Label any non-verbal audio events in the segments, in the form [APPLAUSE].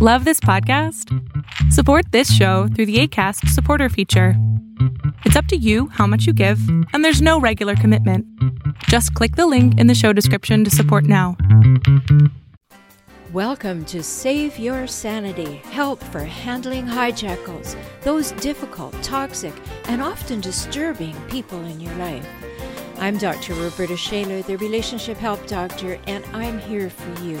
Love this podcast? Support this show through the ACAST supporter feature. It's up to you how much you give, and there's no regular commitment. Just click the link in the show description to support now. Welcome to Save Your Sanity Help for Handling Hijackals, those difficult, toxic, and often disturbing people in your life. I'm Dr. Roberta Shaler, the Relationship Help Doctor, and I'm here for you.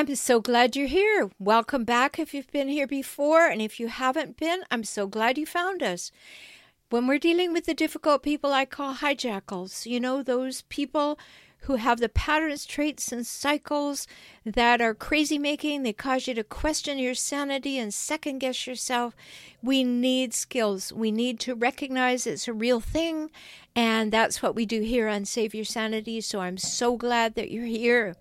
I'm so glad you're here. Welcome back if you've been here before. And if you haven't been, I'm so glad you found us. When we're dealing with the difficult people I call hijackals, you know, those people who have the patterns, traits, and cycles that are crazy making. They cause you to question your sanity and second guess yourself. We need skills. We need to recognize it's a real thing. And that's what we do here on Save Your Sanity. So I'm so glad that you're here.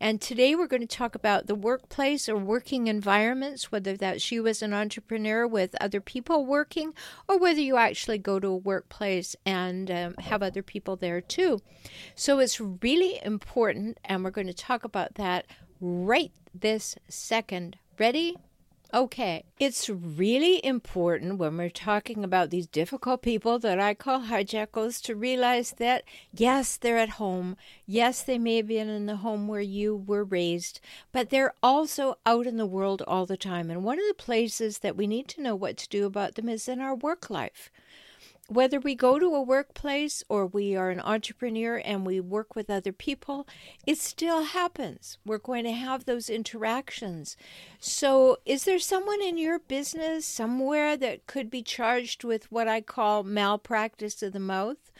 And today we're going to talk about the workplace or working environments, whether that's you as an entrepreneur with other people working, or whether you actually go to a workplace and um, have other people there too. So it's really important, and we're going to talk about that right this second. Ready? Okay, it's really important when we're talking about these difficult people that I call hijackals to realize that yes, they're at home. Yes, they may have been in the home where you were raised, but they're also out in the world all the time. And one of the places that we need to know what to do about them is in our work life whether we go to a workplace or we are an entrepreneur and we work with other people, it still happens. We're going to have those interactions. So, is there someone in your business somewhere that could be charged with what I call malpractice of the mouth?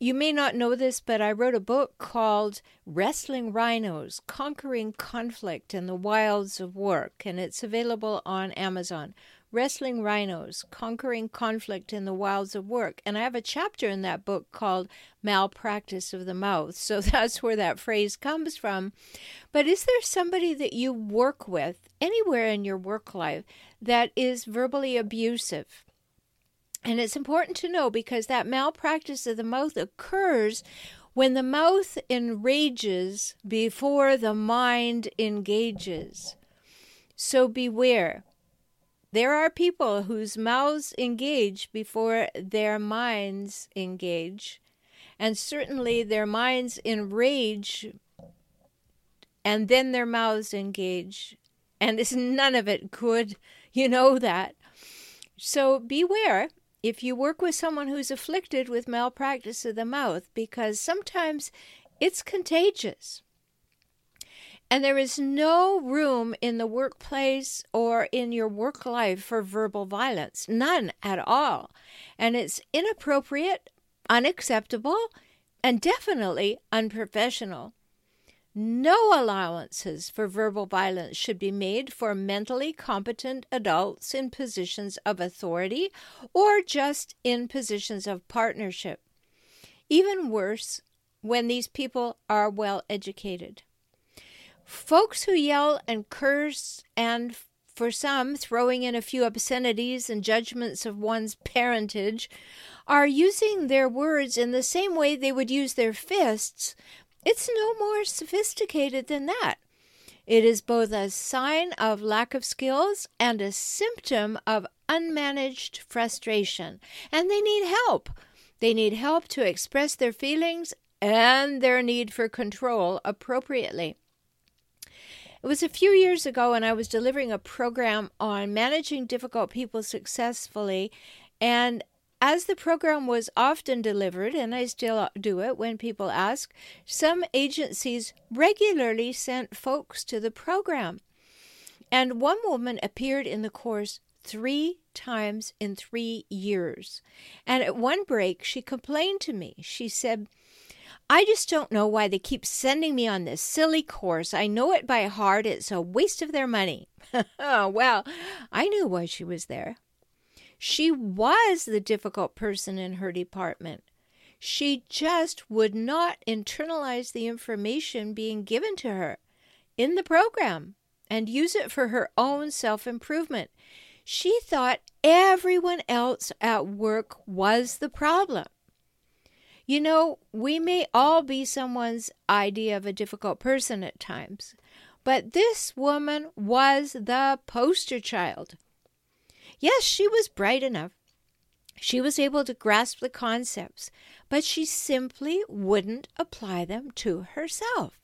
You may not know this, but I wrote a book called Wrestling Rhinos Conquering Conflict in the Wilds of Work, and it's available on Amazon. Wrestling Rhinos Conquering Conflict in the Wilds of Work. And I have a chapter in that book called Malpractice of the Mouth. So [LAUGHS] that's where that phrase comes from. But is there somebody that you work with anywhere in your work life that is verbally abusive? And it's important to know because that malpractice of the mouth occurs when the mouth enrages before the mind engages. So beware. There are people whose mouths engage before their minds engage, and certainly their minds enrage and then their mouths engage, and it's [LAUGHS] none of it good. You know that. So beware if you work with someone who's afflicted with malpractice of the mouth, because sometimes it's contagious. And there is no room in the workplace or in your work life for verbal violence, none at all. And it's inappropriate, unacceptable, and definitely unprofessional. No allowances for verbal violence should be made for mentally competent adults in positions of authority or just in positions of partnership. Even worse, when these people are well educated. Folks who yell and curse and for some, throwing in a few obscenities and judgments of one's parentage, are using their words in the same way they would use their fists. It's no more sophisticated than that. It is both a sign of lack of skills and a symptom of unmanaged frustration. And they need help. They need help to express their feelings and their need for control appropriately. It was a few years ago, and I was delivering a program on managing difficult people successfully. And as the program was often delivered, and I still do it when people ask, some agencies regularly sent folks to the program. And one woman appeared in the course three times in three years. And at one break, she complained to me. She said, I just don't know why they keep sending me on this silly course. I know it by heart. It's a waste of their money. [LAUGHS] well, I knew why she was there. She was the difficult person in her department. She just would not internalize the information being given to her in the program and use it for her own self improvement. She thought everyone else at work was the problem. You know, we may all be someone's idea of a difficult person at times, but this woman was the poster child. Yes, she was bright enough. She was able to grasp the concepts, but she simply wouldn't apply them to herself.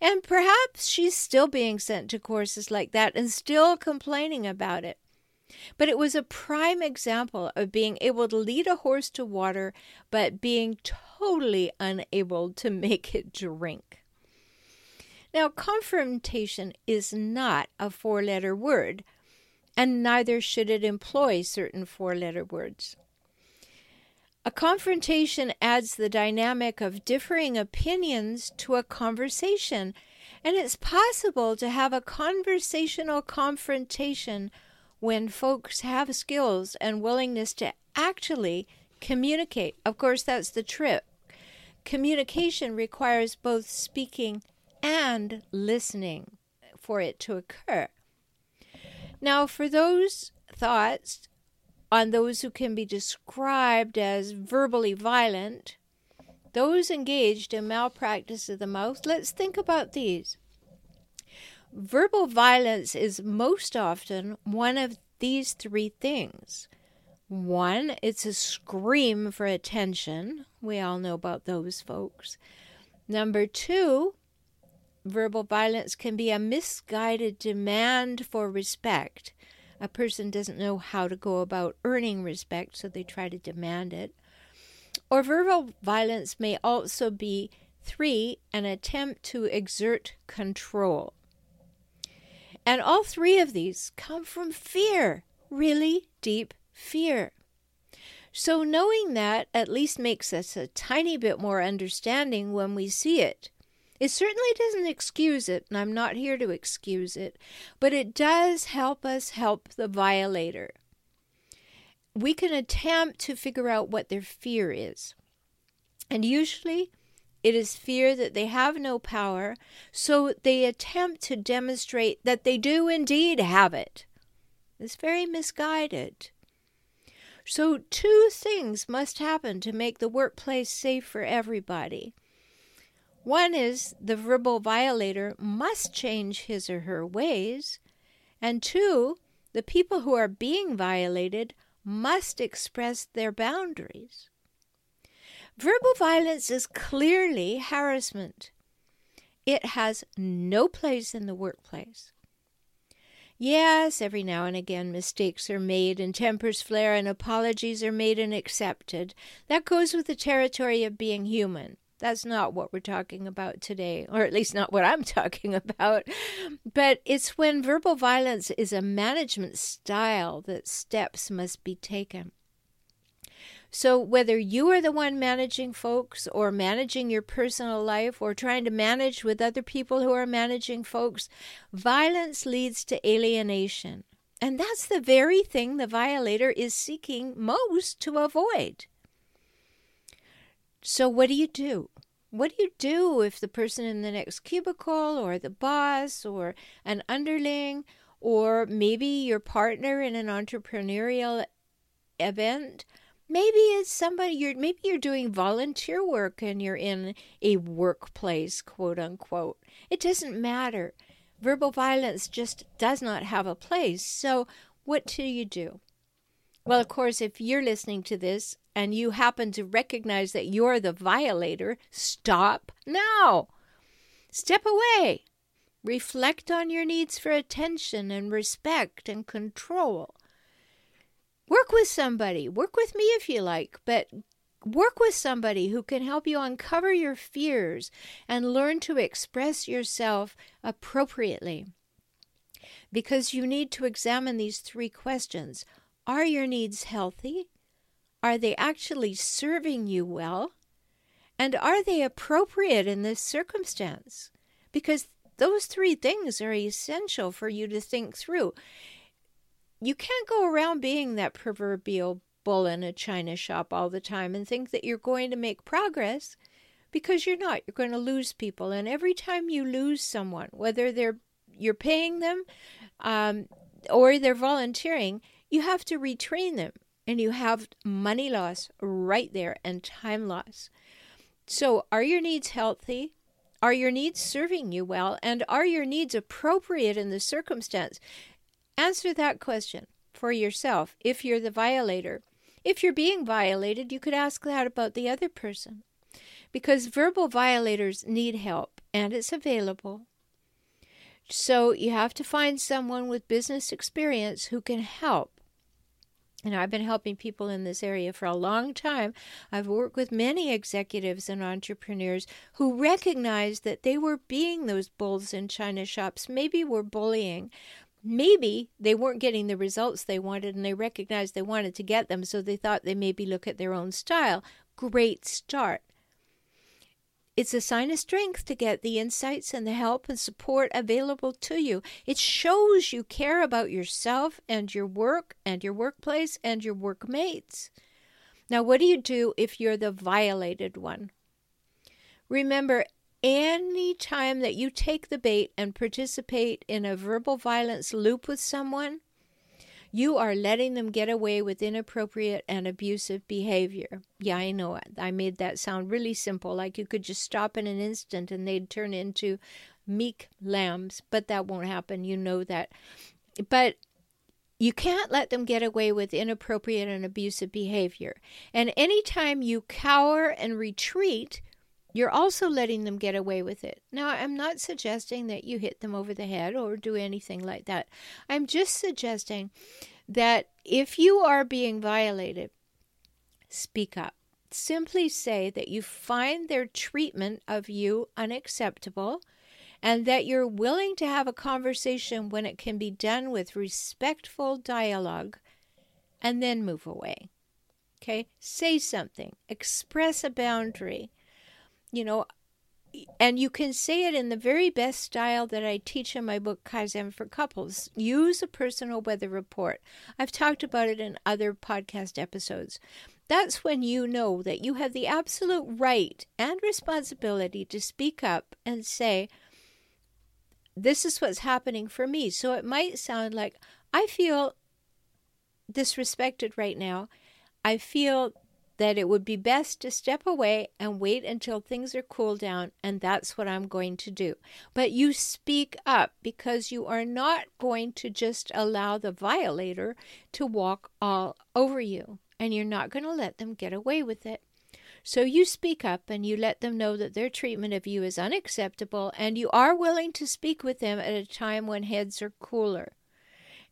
And perhaps she's still being sent to courses like that and still complaining about it. But it was a prime example of being able to lead a horse to water, but being totally unable to [LAUGHS] make it drink. Now, confrontation is not a four letter word, and neither should it employ certain four letter words. A confrontation adds the dynamic of differing opinions to a conversation, and it's possible to have a conversational confrontation when folks have skills and willingness to actually communicate. Of course, that's the trick. Communication requires both speaking and listening for it to occur. Now, for those thoughts on those who can be described as verbally violent, those engaged in malpractice of the mouth, let's think about these. Verbal violence is most often one of these three things. One, it's a scream for attention. We all know about those folks. Number two, verbal violence can be a misguided demand for respect. A person doesn't know how to go about earning respect, so they try to demand it. Or verbal violence may also be, three, an attempt to exert control. And all three of these come from fear, really deep fear. So, knowing that at least makes us a tiny bit more understanding when we see it. It certainly doesn't excuse it, and I'm not here to excuse it, but it does help us help the violator. We can attempt to figure out what their fear is. And usually it is fear that they have no power, so they attempt to demonstrate that they do indeed have it. It's very misguided. So, two things must happen to make the workplace safe for everybody. One is the verbal violator must change his or her ways. And two, the people who are being violated must express their boundaries. Verbal violence is clearly harassment. It has no place in the workplace. Yes, every now and again mistakes are made and tempers flare and apologies are made and accepted. That goes with the territory of being human. That's not what we're talking about today, or at least not what I'm [LAUGHS] talking about. But it's when verbal violence is a management style that steps must be taken. So, whether you are the one managing folks or managing your personal life or trying to manage with other people who are managing folks, violence leads to alienation. And that's the very thing the violator is seeking most to avoid. So, what do you do? What do you do if the person in the next cubicle, or the boss, or an underling, or maybe your partner in an entrepreneurial event? Maybe it's somebody you're maybe you're doing volunteer work and you're in a workplace, quote unquote. It doesn't matter. Verbal violence just does not have a place. So, what do you do? Well, of course, if you're listening to this and you happen to recognize that you're the violator, stop now. Step away. Reflect on your needs for attention and respect and control. Work with somebody. Work with me if you like, but work with somebody who can help you uncover your fears and learn to express yourself appropriately. Because you need to examine these three questions are your needs healthy? Are they actually serving you well? And are they appropriate in this circumstance? Because those three things are essential for you to think through. You can't go around being that proverbial bull in a china shop all the time and think that you're going to make progress because you're not. You're going to lose people. And every time you lose someone, whether they're you're paying them um, or they're volunteering, you have to retrain them and you have money loss right there and time loss. So, are your needs healthy? Are your needs serving you well? And are your needs appropriate in the circumstance? Answer that question for yourself if you're the violator. If you're being violated, you could ask that about the other person. Because verbal violators need help and it's available. So you have to find someone with business experience who can help. And I've been helping people in this area for a long time. I've worked with many executives and entrepreneurs who recognized that they were being those bulls in china shops, maybe were bullying. Maybe they weren't getting the results they wanted and they recognized they wanted to get them, so they thought they maybe look at their own style. Great start. It's a sign of strength to get the insights and the help and support available to you. It shows you care about yourself and your work and your workplace and your workmates. Now, what do you do if you're the violated one? Remember, any time that you take the bait and participate in a verbal violence loop with someone, you are letting them get away with inappropriate and abusive behavior. Yeah, I know it. I made that sound really simple, like you could just stop in an instant and they'd turn into meek lambs, but that won't happen. You know that. But you can't let them get away with inappropriate and abusive behavior. And anytime you cower and retreat, you're also letting them get away with it. Now, I'm not suggesting that you hit them over the head or do anything like that. I'm just suggesting that if you are being violated, speak up. Simply say that you find their treatment of you unacceptable and that you're willing to have a conversation when it can be done with respectful dialogue and then move away. Okay? Say something, express a boundary you know, and you can say it in the very best style that I teach in my book Kaizen for Couples. Use a personal weather report. I've talked about it in other podcast episodes. That's when you know that you have the absolute right and responsibility to speak up and say, This is what's happening for me. So it might sound like, I feel disrespected right now. I feel that it would be best to step away and wait until things are cooled down, and that's what I'm going to do. But you speak up because you are not going to just allow the violator to walk all over you, and you're not going to let them get away with it. So you speak up and you let them know that their treatment of you is unacceptable, and you are willing to speak with them at a time when heads are cooler,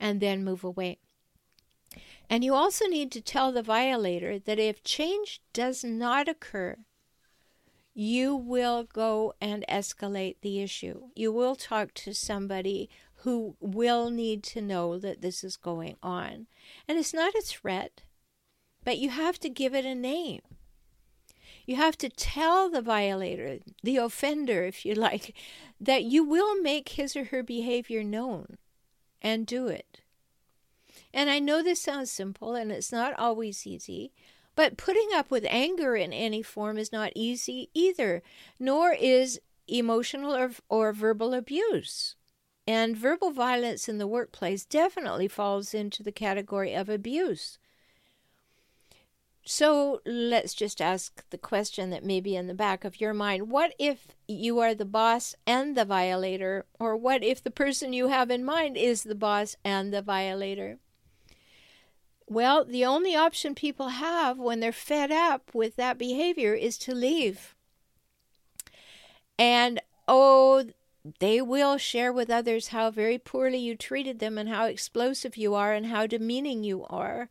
and then move away. And you also need to tell the violator that if change does not occur, you will go and escalate the issue. You will talk to somebody who will need to know that this is going on. And it's not a threat, but you have to give it a name. You have to tell the violator, the offender, if you like, that you will make his or her behavior known and do it. And I know this sounds simple and it's not always easy, but putting up with anger in any form is not easy either, nor is emotional or, or verbal abuse. And verbal violence in the workplace definitely falls into the category of abuse. So let's just ask the question that may be in the back of your mind. What if you are the boss and the violator? Or what if the person you have in mind is the boss and the violator? Well, the only option people have when they're fed up with that behavior is to leave. And oh, they will share with others how very poorly you treated them and how explosive you are and how demeaning you are.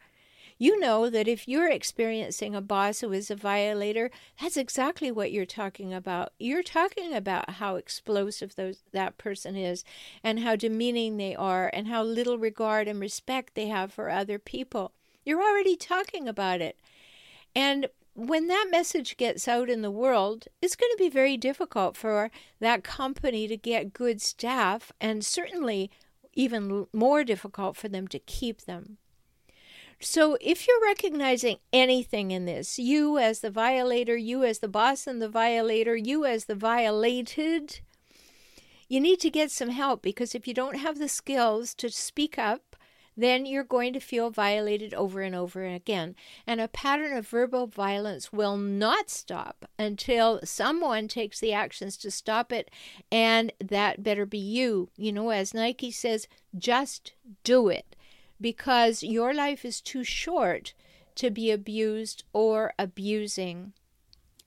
You know that if you're experiencing a boss who is a violator, that's exactly what you're talking about. You're talking about how explosive those, that person is and how demeaning they are and how little regard and respect they have for other people. You're already talking about it. And when that message gets out in the world, it's going to be very difficult for that company to get good staff, and certainly even more difficult for them to keep them. So, if you're recognizing anything in this, you as the violator, you as the boss and the violator, you as the violated, you need to get some help because if you don't have the skills to speak up, then you're going to feel violated over and over again. And a pattern of verbal violence will not stop until someone takes the actions to stop it, and that better be you. You know, as Nike says, just do it because your life is too short to be abused or abusing.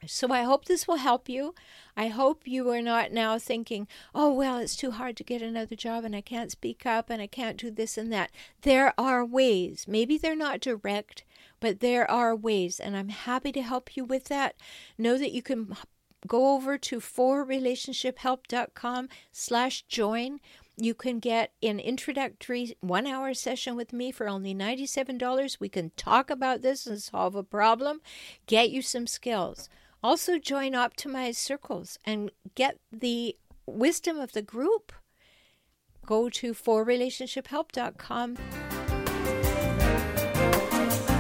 So I hope this will help you. I hope you are not now thinking, oh, well, it's too hard to get another job and I can't speak up and I can't do this and that. There are ways. Maybe they're not direct, but there are ways. And I'm happy to help you with that. Know that you can go over to forrelationshiphelp.com slash join. You can get an introductory one hour session with me for only $97. We can talk about this and solve a problem, get you some skills. Also, join Optimized Circles and get the wisdom of the group. Go to forrelationshiphelp.com.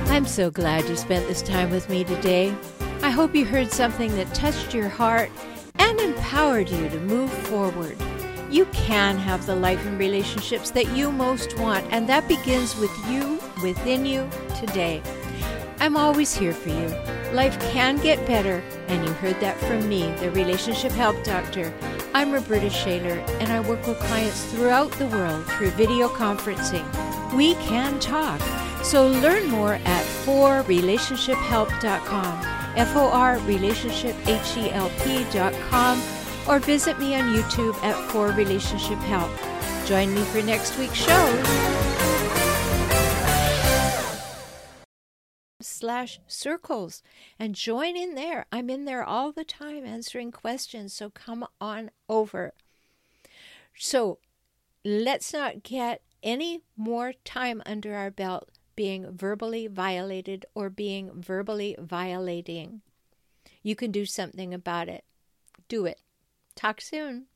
I'm so glad you spent this time with me today. I hope you heard something that touched your heart and empowered you to move forward. You can have the life and relationships that you most want, and that begins with you within you today. I'm always here for you. Life can get better, and you heard that from me, the Relationship Help Doctor. I'm Roberta Shaler, and I work with clients throughout the world through video conferencing. We can talk. So learn more at forrelationshiphelp.com, F-O-R relationshiphelp.com, or visit me on YouTube at For Relationship Help. Join me for next week's show. slash circles and join in there. I'm in there all the time answering questions, so come on over. So let's not get any more time under our belt being verbally violated or being verbally violating. You can do something about it. Do it. Talk soon.